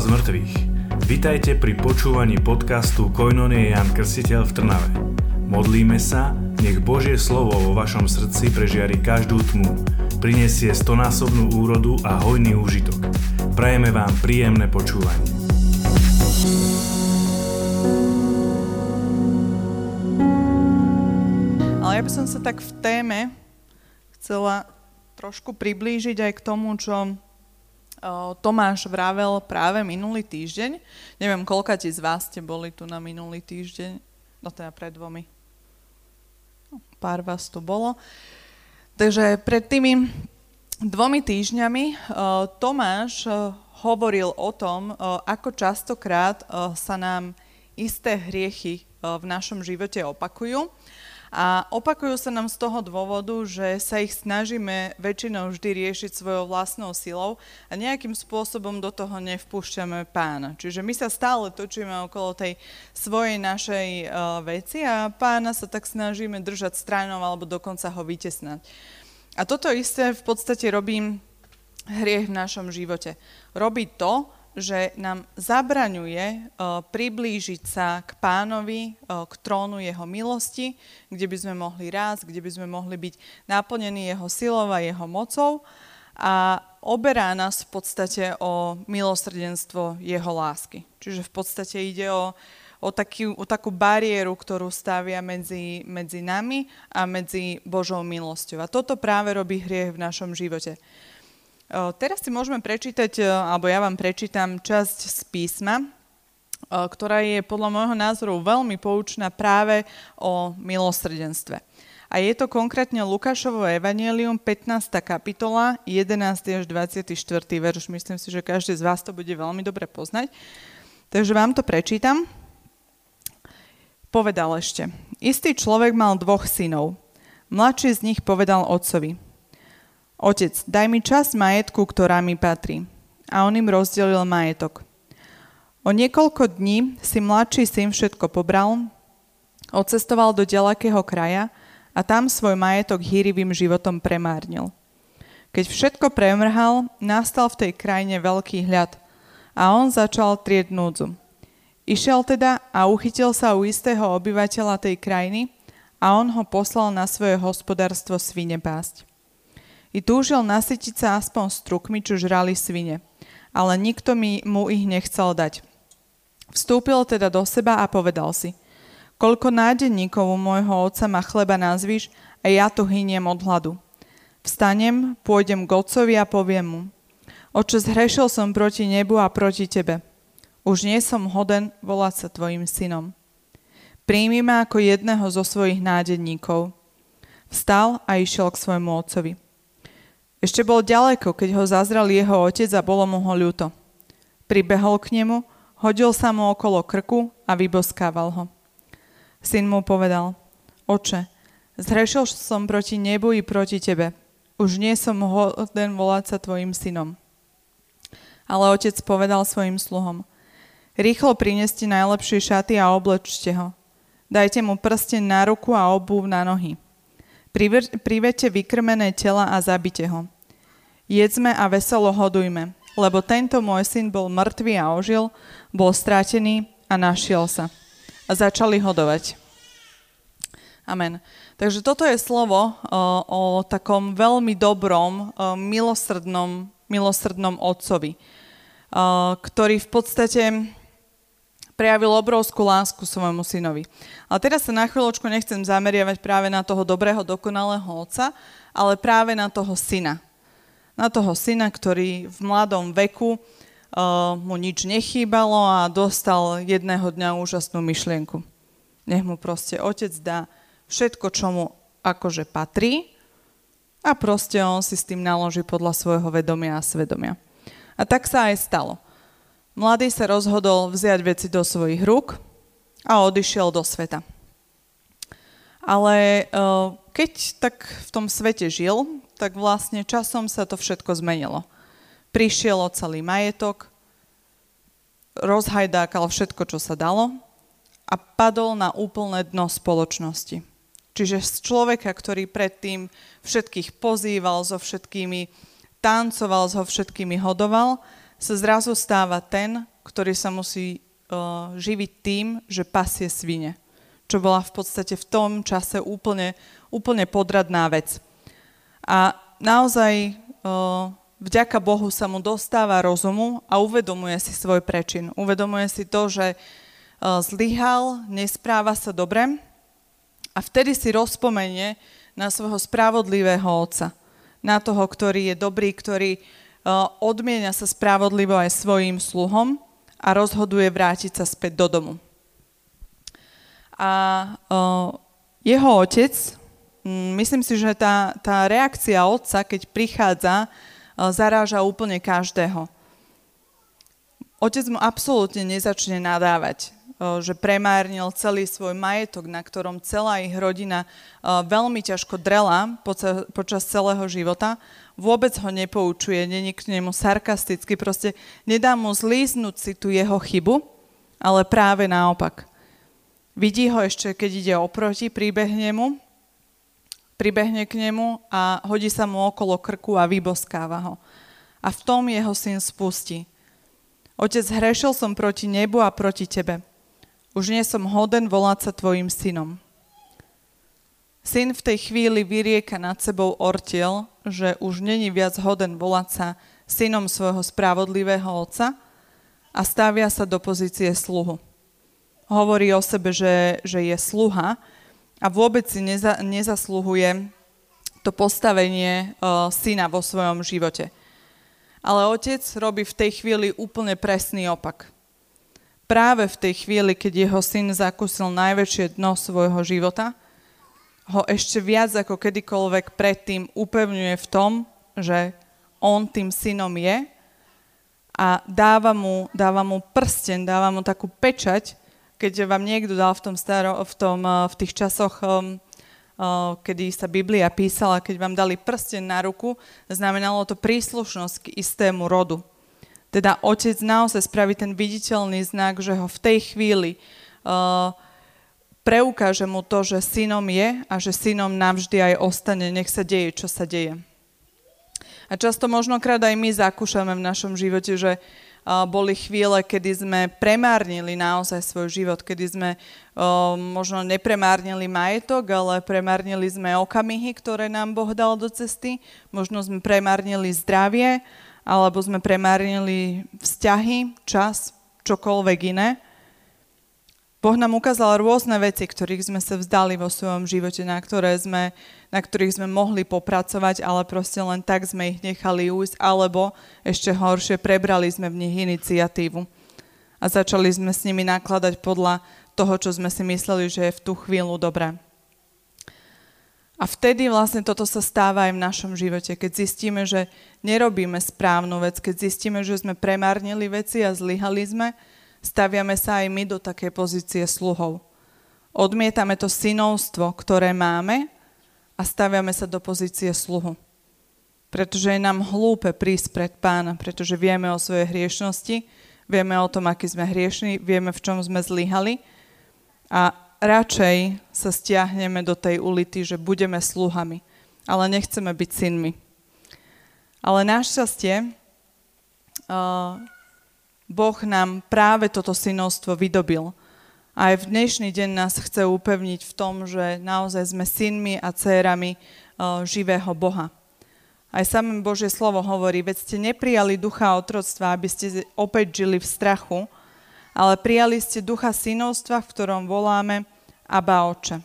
z mŕtvych. Vitajte pri počúvaní podcastu Koinonie Jan Krstiteľ v Trnave. Modlíme sa, nech Božie slovo vo vašom srdci prežiari každú tmu, prinesie stonásobnú úrodu a hojný úžitok. Prajeme vám príjemné počúvanie. Ale ja by som sa tak v téme chcela trošku priblížiť aj k tomu, čo Tomáš vravel práve minulý týždeň. Neviem, koľka ti z vás ste boli tu na minulý týždeň, no teda pred dvomi. No, pár vás tu bolo. Takže pred tými dvomi týždňami Tomáš hovoril o tom, ako častokrát sa nám isté hriechy v našom živote opakujú a opakujú sa nám z toho dôvodu, že sa ich snažíme väčšinou vždy riešiť svojou vlastnou silou a nejakým spôsobom do toho nevpúšťame pána. Čiže my sa stále točíme okolo tej svojej našej uh, veci a pána sa tak snažíme držať stranou alebo dokonca ho vytesnať. A toto isté v podstate robím hriech v našom živote. Robí to, že nám zabraňuje uh, priblížiť sa k pánovi, uh, k trónu jeho milosti, kde by sme mohli rásť, kde by sme mohli byť naplnení jeho silou a jeho mocou a oberá nás v podstate o milosrdenstvo jeho lásky. Čiže v podstate ide o, o, taký, o takú bariéru, ktorú stavia medzi, medzi nami a medzi Božou milosťou. A toto práve robí hriech v našom živote. Teraz si môžeme prečítať, alebo ja vám prečítam časť z písma, ktorá je podľa môjho názoru veľmi poučná práve o milosrdenstve. A je to konkrétne Lukášovo evanielium, 15. kapitola, 11. až 24. verš. Myslím si, že každý z vás to bude veľmi dobre poznať. Takže vám to prečítam. Povedal ešte. Istý človek mal dvoch synov. Mladší z nich povedal otcovi – Otec, daj mi časť majetku, ktorá mi patrí. A on im rozdelil majetok. O niekoľko dní si mladší syn všetko pobral, odcestoval do ďalekého kraja a tam svoj majetok hýrivým životom premárnil. Keď všetko premrhal, nastal v tej krajine veľký hľad a on začal trieť núdzu. Išiel teda a uchytil sa u istého obyvateľa tej krajiny a on ho poslal na svoje hospodárstvo svine pásť. I túžil nasytiť sa aspoň strukmi, čo žrali svine, ale nikto mi, mu ich nechcel dať. Vstúpil teda do seba a povedal si, koľko nádenníkov u môjho otca ma chleba nazvíš a ja tu hyniem od hladu. Vstanem, pôjdem k otcovi a poviem mu, oče, zhrešil som proti nebu a proti tebe. Už nie som hoden volať sa tvojim synom. Príjmi ma ako jedného zo svojich nádenníkov. Vstal a išiel k svojmu otcovi. Ešte bol ďaleko, keď ho zazrel jeho otec a bolo mu ho ľúto. Pribehol k nemu, hodil sa mu okolo krku a vyboskával ho. Syn mu povedal, oče, zhrešil som proti nebu i proti tebe. Už nie som hoden volať sa tvojim synom. Ale otec povedal svojim sluhom, rýchlo prineste najlepšie šaty a oblečte ho. Dajte mu prsten na ruku a obuv na nohy Privete vykrmené tela a zabite ho. Jedzme a veselo hodujme, lebo tento môj syn bol mŕtvý a ožil, bol stratený a našiel sa. A začali hodovať. Amen. Takže toto je slovo o, o takom veľmi dobrom, milosrdnom, milosrdnom otcovi, ktorý v podstate prejavil obrovskú lásku svojmu synovi. Ale teraz sa na chvíľočku nechcem zameriavať práve na toho dobrého, dokonalého otca, ale práve na toho syna. Na toho syna, ktorý v mladom veku uh, mu nič nechýbalo a dostal jedného dňa úžasnú myšlienku. Nech mu proste otec dá všetko, čo mu akože patrí a proste on si s tým naloží podľa svojho vedomia a svedomia. A tak sa aj stalo. Mladý sa rozhodol vziať veci do svojich rúk a odišiel do sveta. Ale eh, keď tak v tom svete žil, tak vlastne časom sa to všetko zmenilo. Prišiel o celý majetok, rozhajdákal všetko, čo sa dalo a padol na úplné dno spoločnosti. Čiže z človeka, ktorý predtým všetkých pozýval, so všetkými tancoval, so všetkými hodoval, sa zrazu stáva ten, ktorý sa musí uh, živiť tým, že pasie svine. Čo bola v podstate v tom čase úplne, úplne podradná vec. A naozaj uh, vďaka Bohu sa mu dostáva rozumu a uvedomuje si svoj prečin. Uvedomuje si to, že uh, zlyhal, nespráva sa dobre a vtedy si rozpomenie na svojho spravodlivého otca. Na toho, ktorý je dobrý, ktorý odmienia sa spravodlivo aj svojim sluhom a rozhoduje vrátiť sa späť do domu. A jeho otec, um, myslím si, že tá, tá reakcia otca, keď prichádza, zaráža úplne každého. Otec mu absolútne nezačne nadávať, že premárnil celý svoj majetok, na ktorom celá ich rodina veľmi ťažko drela počas celého života. Vôbec ho nepoučuje, není k nemu sarkasticky, proste nedá mu zlíznuť si tú jeho chybu, ale práve naopak. Vidí ho ešte, keď ide oproti, príbehne mu, pribehne k nemu a hodí sa mu okolo krku a vyboskáva ho. A v tom jeho syn spustí. Otec, hrešil som proti nebu a proti tebe. Už nie som hoden volať sa tvojim synom. Syn v tej chvíli vyrieka nad sebou ortiel, že už není viac hoden volať sa synom svojho spravodlivého otca a stavia sa do pozície sluhu hovorí o sebe, že, že je sluha a vôbec si neza, nezasluhuje to postavenie uh, syna vo svojom živote. Ale otec robí v tej chvíli úplne presný opak. Práve v tej chvíli, keď jeho syn zakúsil najväčšie dno svojho života, ho ešte viac ako kedykoľvek predtým upevňuje v tom, že on tým synom je a dáva mu, dáva mu prsten, dáva mu takú pečať, keď vám niekto dal v tom, staro, v, tom, eh, v tých časoch, um, uh, kedy sa Biblia písala, keď vám dali prsten na ruku, znamenalo to príslušnosť k istému rodu. Teda otec naozaj spraví ten viditeľný znak, že ho v tej chvíli uh, preukáže mu to, že synom je a že synom navždy aj ostane, nech sa deje, čo sa deje. A často možnokrát aj my zakúšame v našom živote, že uh, boli chvíle, kedy sme premárnili naozaj svoj život, kedy sme možno nepremárnili majetok, ale premárnili sme okamihy, ktoré nám Boh dal do cesty, možno sme premárnili zdravie, alebo sme premárnili vzťahy, čas, čokoľvek iné. Boh nám ukázal rôzne veci, ktorých sme sa vzdali vo svojom živote, na, ktoré sme, na ktorých sme mohli popracovať, ale proste len tak sme ich nechali ujsť, alebo ešte horšie, prebrali sme v nich iniciatívu. A začali sme s nimi nakladať podľa toho, čo sme si mysleli, že je v tú chvíľu dobré. A vtedy vlastne toto sa stáva aj v našom živote, keď zistíme, že nerobíme správnu vec, keď zistíme, že sme premárnili veci a zlyhali sme, staviame sa aj my do takej pozície sluhov. Odmietame to synovstvo, ktoré máme a staviame sa do pozície sluhu. Pretože je nám hlúpe prísť pred pána, pretože vieme o svojej hriešnosti, vieme o tom, aký sme hriešni, vieme, v čom sme zlyhali a radšej sa stiahneme do tej ulity, že budeme sluhami, ale nechceme byť synmi. Ale našťastie uh, Boh nám práve toto synovstvo vydobil. Aj v dnešný deň nás chce upevniť v tom, že naozaj sme synmi a dcérami uh, živého Boha. Aj samé Božie slovo hovorí, veď ste neprijali ducha otroctva, aby ste opäť žili v strachu, ale prijali ste ducha synovstva, v ktorom voláme Abba Oče.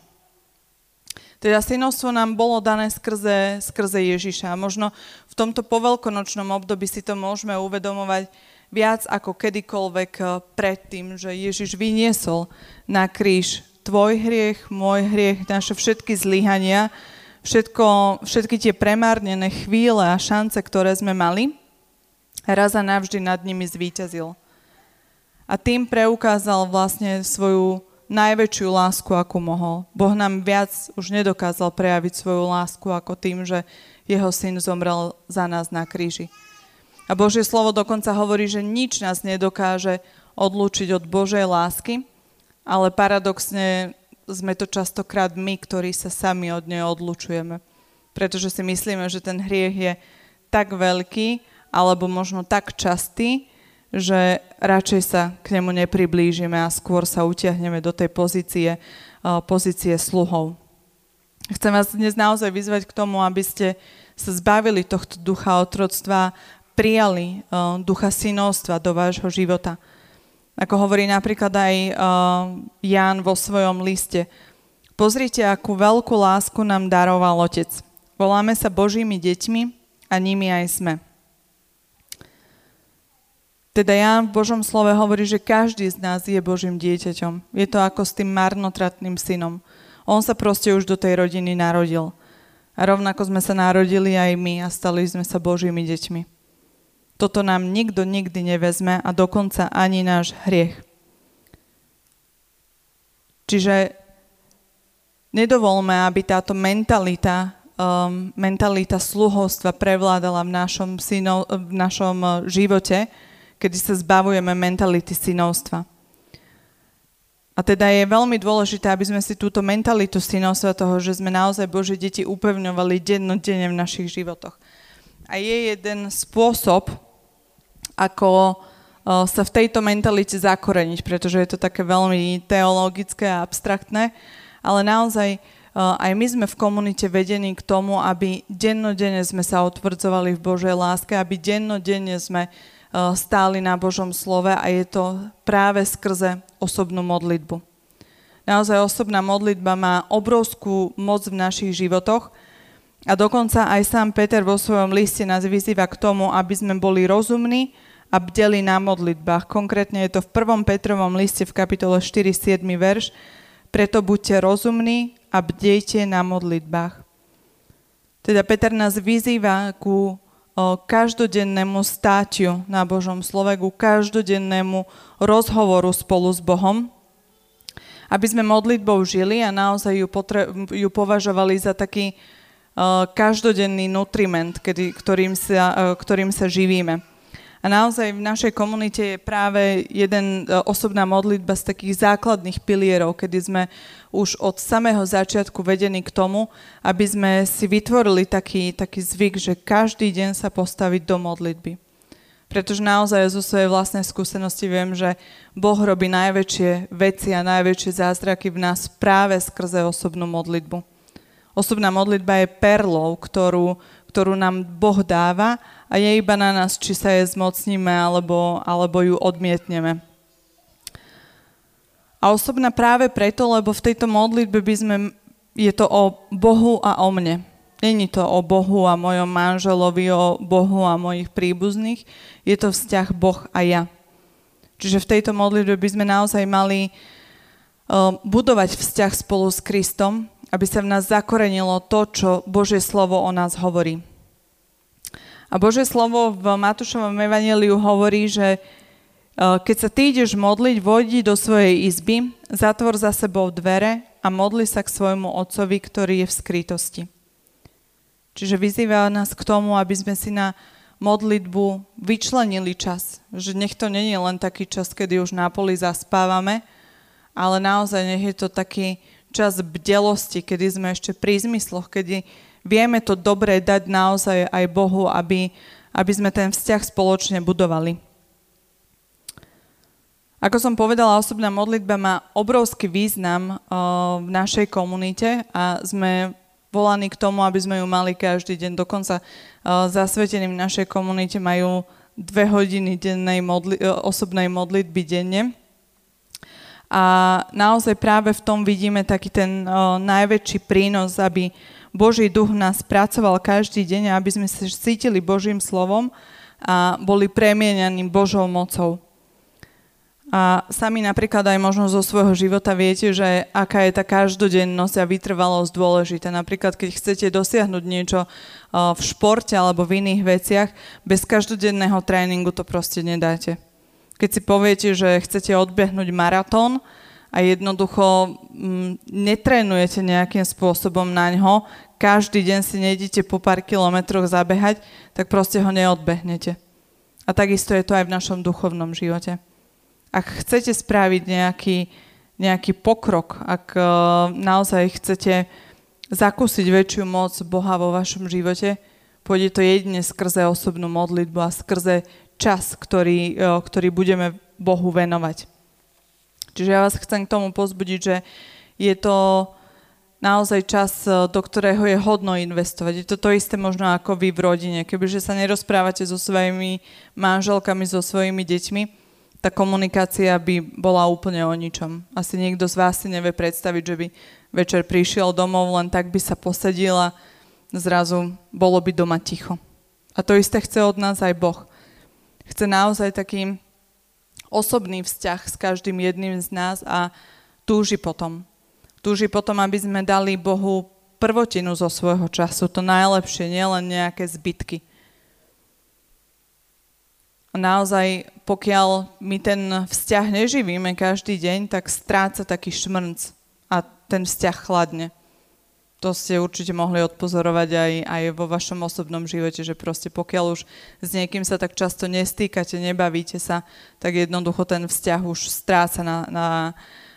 Teda synovstvo nám bolo dané skrze, skrze Ježiša. Možno v tomto poveľkonočnom období si to môžeme uvedomovať, viac ako kedykoľvek eh, predtým, že Ježiš vyniesol na kríž tvoj hriech, môj hriech, naše všetky zlyhania, všetko, všetky tie premárnené chvíle a šance, ktoré sme mali, raz a navždy nad nimi zvíťazil. A tým preukázal vlastne svoju najväčšiu lásku, ako mohol. Boh nám viac už nedokázal prejaviť svoju lásku ako tým, že jeho syn zomrel za nás na kríži. A Božie slovo dokonca hovorí, že nič nás nedokáže odlúčiť od Božej lásky, ale paradoxne sme to častokrát my, ktorí sa sami od nej odlučujeme. Pretože si myslíme, že ten hriech je tak veľký, alebo možno tak častý, že radšej sa k nemu nepriblížime a skôr sa utiahneme do tej pozície, pozície sluhov. Chcem vás dnes naozaj vyzvať k tomu, aby ste sa zbavili tohto ducha otroctva, prijali ducha synovstva do vášho života. Ako hovorí napríklad aj Ján vo svojom liste. Pozrite, akú veľkú lásku nám daroval Otec. Voláme sa Božími deťmi a nimi aj sme. Teda ja v Božom slove hovorí, že každý z nás je Božím dieťaťom. Je to ako s tým marnotratným synom. On sa proste už do tej rodiny narodil. A rovnako sme sa narodili aj my a stali sme sa Božími deťmi. Toto nám nikto nikdy nevezme a dokonca ani náš hriech. Čiže nedovolme, aby táto mentalita, um, mentalita sluhovstva prevládala v našom, syno, v našom uh, živote, kedy sa zbavujeme mentality synovstva. A teda je veľmi dôležité, aby sme si túto mentalitu synovstva toho, že sme naozaj Božie deti upevňovali dennodenne v našich životoch. A je jeden spôsob, ako sa v tejto mentalite zakoreniť, pretože je to také veľmi teologické a abstraktné, ale naozaj aj my sme v komunite vedení k tomu, aby dennodenne sme sa utvrdzovali v Božej láske, aby dennodenne sme stáli na Božom slove a je to práve skrze osobnú modlitbu. Naozaj osobná modlitba má obrovskú moc v našich životoch a dokonca aj sám Peter vo svojom liste nás vyzýva k tomu, aby sme boli rozumní a bdeli na modlitbách. Konkrétne je to v 1. Petrovom liste v kapitole 4, 7 verš. Preto buďte rozumní a bdejte na modlitbách. Teda Peter nás vyzýva ku každodennému státiu na Božom slove, ku každodennému rozhovoru spolu s Bohom, aby sme modlitbou žili a naozaj ju, potre- ju považovali za taký uh, každodenný nutriment, kedy, ktorým, sa, uh, ktorým sa živíme. A naozaj v našej komunite je práve jeden uh, osobná modlitba z takých základných pilierov, kedy sme už od samého začiatku vedení k tomu, aby sme si vytvorili taký, taký zvyk, že každý deň sa postaviť do modlitby. Pretože naozaj zo svojej vlastnej skúsenosti viem, že Boh robí najväčšie veci a najväčšie zázraky v nás práve skrze osobnú modlitbu. Osobná modlitba je perlou, ktorú, ktorú nám Boh dáva a je iba na nás, či sa je zmocníme alebo, alebo ju odmietneme. A osobná práve preto, lebo v tejto modlitbe by sme, je to o Bohu a o mne. Není to o Bohu a mojom manželovi, o Bohu a mojich príbuzných. Je to vzťah Boh a ja. Čiže v tejto modlitbe by sme naozaj mali uh, budovať vzťah spolu s Kristom, aby sa v nás zakorenilo to, čo Božie slovo o nás hovorí. A Božie slovo v Matúšovom evaneliu hovorí, že keď sa ty ideš modliť, vojdi do svojej izby, zatvor za sebou dvere a modli sa k svojmu otcovi, ktorý je v skrytosti. Čiže vyzýva nás k tomu, aby sme si na modlitbu vyčlenili čas. Že nech to není len taký čas, kedy už na poli zaspávame, ale naozaj nech je to taký čas bdelosti, kedy sme ešte pri zmysloch, kedy vieme to dobre dať naozaj aj Bohu, aby, aby sme ten vzťah spoločne budovali. Ako som povedala, osobná modlitba má obrovský význam uh, v našej komunite a sme volaní k tomu, aby sme ju mali každý deň. Dokonca uh, zasvetení v našej komunite majú dve hodiny dennej modli- uh, osobnej modlitby denne. A naozaj práve v tom vidíme taký ten najväčší prínos, aby Boží duch nás pracoval každý deň, aby sme sa cítili Božím slovom a boli premienianí Božou mocou. A sami napríklad aj možno zo svojho života viete, že aká je tá každodennosť a vytrvalosť dôležitá. Napríklad, keď chcete dosiahnuť niečo v športe alebo v iných veciach, bez každodenného tréningu to proste nedáte. Keď si poviete, že chcete odbehnúť maratón a jednoducho mm, netrénujete nejakým spôsobom na ňo, každý deň si nejdete po pár kilometroch zabehať, tak proste ho neodbehnete. A takisto je to aj v našom duchovnom živote ak chcete spraviť nejaký, nejaký pokrok, ak uh, naozaj chcete zakúsiť väčšiu moc Boha vo vašom živote, Pôjde to jedine skrze osobnú modlitbu a skrze čas, ktorý, ktorý budeme Bohu venovať. Čiže ja vás chcem k tomu pozbudiť, že je to naozaj čas, do ktorého je hodno investovať. Je to to isté možno ako vy v rodine. Kebyže sa nerozprávate so svojimi manželkami, so svojimi deťmi, tá komunikácia by bola úplne o ničom. Asi niekto z vás si nevie predstaviť, že by večer prišiel domov, len tak by sa posedil a zrazu bolo by doma ticho. A to isté chce od nás aj Boh. Chce naozaj taký osobný vzťah s každým jedným z nás a túži potom. Túži potom, aby sme dali Bohu prvotinu zo svojho času, to najlepšie, nielen nejaké zbytky. A naozaj, pokiaľ my ten vzťah neživíme každý deň, tak stráca taký šmrnc a ten vzťah chladne to ste určite mohli odpozorovať aj, aj vo vašom osobnom živote, že proste pokiaľ už s niekým sa tak často nestýkate, nebavíte sa, tak jednoducho ten vzťah už stráca na, na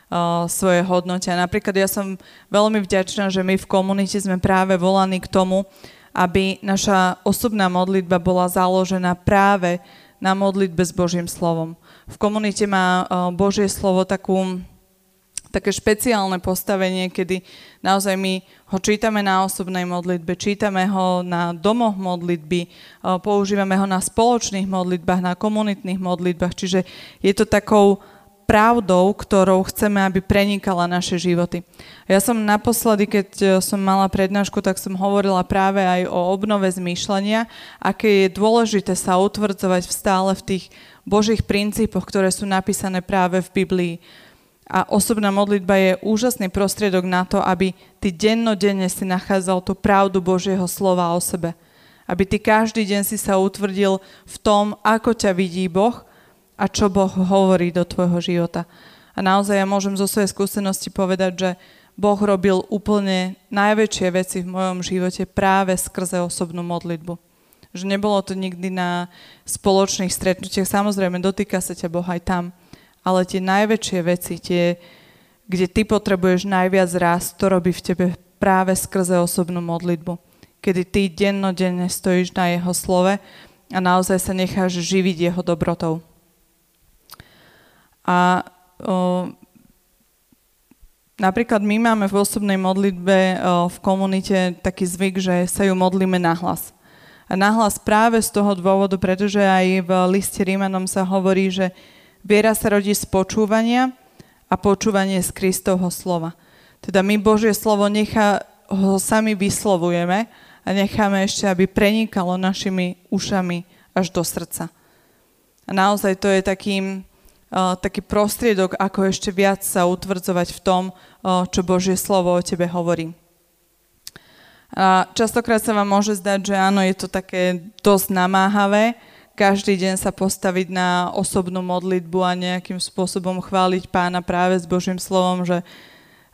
uh, svoje hodnote. A napríklad ja som veľmi vďačná, že my v komunite sme práve volaní k tomu, aby naša osobná modlitba bola založená práve na modlitbe s Božím slovom. V komunite má uh, Božie slovo takú také špeciálne postavenie, kedy naozaj my ho čítame na osobnej modlitbe, čítame ho na domoch modlitby, používame ho na spoločných modlitbách, na komunitných modlitbách, čiže je to takou pravdou, ktorou chceme, aby prenikala naše životy. Ja som naposledy, keď e, som mala prednášku, tak som hovorila práve aj o obnove zmýšľania, aké je dôležité sa utvrdzovať stále v tých Božích princípoch, ktoré sú napísané práve v Biblii a osobná modlitba je úžasný prostriedok na to, aby ty dennodenne si nachádzal tú pravdu Božieho slova o sebe. Aby ty každý deň si sa utvrdil v tom, ako ťa vidí Boh a čo Boh hovorí do tvojho života. A naozaj ja môžem zo svojej skúsenosti povedať, že Boh robil úplne najväčšie veci v mojom živote práve skrze osobnú modlitbu. Že nebolo to nikdy na spoločných stretnutiach. Samozrejme, dotýka sa ťa Boh aj tam ale tie najväčšie veci, tie, kde ty potrebuješ najviac rast, to robí v tebe práve skrze osobnú modlitbu. Kedy ty dennodenne stojíš na jeho slove a naozaj sa necháš živiť jeho dobrotou. A o, napríklad my máme v osobnej modlitbe o, v komunite taký zvyk, že sa ju modlíme nahlas. A nahlas práve z toho dôvodu, pretože aj v liste Rímanom sa hovorí, že Viera sa rodí z počúvania a počúvanie z Kristovho slova. Teda my Božie slovo nechá, ho sami vyslovujeme a necháme ešte, aby prenikalo našimi ušami až do srdca. A naozaj to je takým, taký prostriedok, ako ešte viac sa utvrdzovať v tom, čo Božie slovo o tebe hovorí. A častokrát sa vám môže zdať, že áno, je to také dosť namáhavé, každý deň sa postaviť na osobnú modlitbu a nejakým spôsobom chváliť pána práve s Božím slovom, že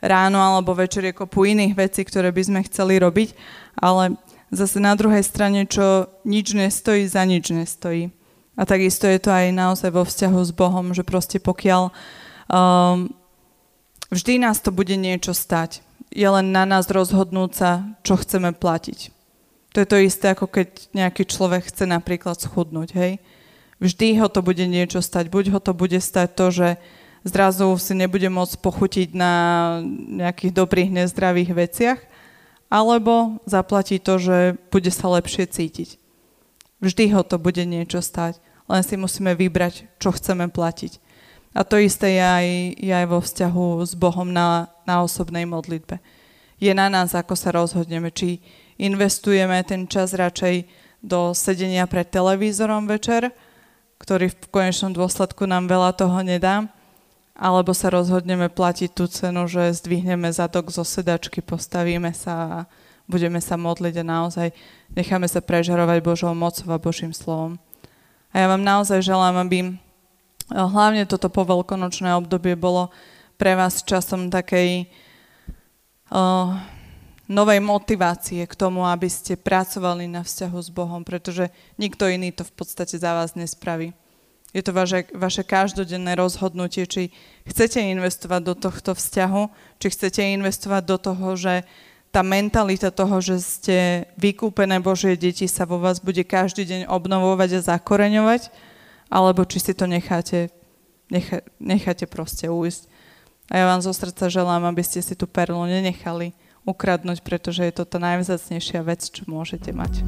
ráno alebo večer je kopu iných vecí, ktoré by sme chceli robiť, ale zase na druhej strane, čo nič nestojí, za nič nestojí. A takisto je to aj naozaj vo vzťahu s Bohom, že proste pokiaľ um, vždy nás to bude niečo stať, je len na nás rozhodnúť sa, čo chceme platiť. To je to isté, ako keď nejaký človek chce napríklad schudnúť, hej. Vždy ho to bude niečo stať. Buď ho to bude stať to, že zrazu si nebude môcť pochutiť na nejakých dobrých, nezdravých veciach, alebo zaplatí to, že bude sa lepšie cítiť. Vždy ho to bude niečo stať, len si musíme vybrať, čo chceme platiť. A to isté je aj, je aj vo vzťahu s Bohom na, na osobnej modlitbe. Je na nás, ako sa rozhodneme, či investujeme ten čas radšej do sedenia pred televízorom večer, ktorý v konečnom dôsledku nám veľa toho nedá, alebo sa rozhodneme platiť tú cenu, že zdvihneme zadok zo sedačky, postavíme sa a budeme sa modliť a naozaj necháme sa prežarovať Božou mocou a Božím slovom. A ja vám naozaj želám, aby hlavne toto poveľkonočné obdobie bolo pre vás časom takej uh, novej motivácie k tomu, aby ste pracovali na vzťahu s Bohom, pretože nikto iný to v podstate za vás nespraví. Je to vaše, vaše každodenné rozhodnutie, či chcete investovať do tohto vzťahu, či chcete investovať do toho, že tá mentalita toho, že ste vykúpené Božie deti sa vo vás bude každý deň obnovovať a zakoreňovať, alebo či si to necháte, nechá, necháte proste ujsť. A ja vám zo srdca želám, aby ste si tú perlu nenechali ukradnúť, pretože je to tá najvzácnejšia vec, čo môžete mať.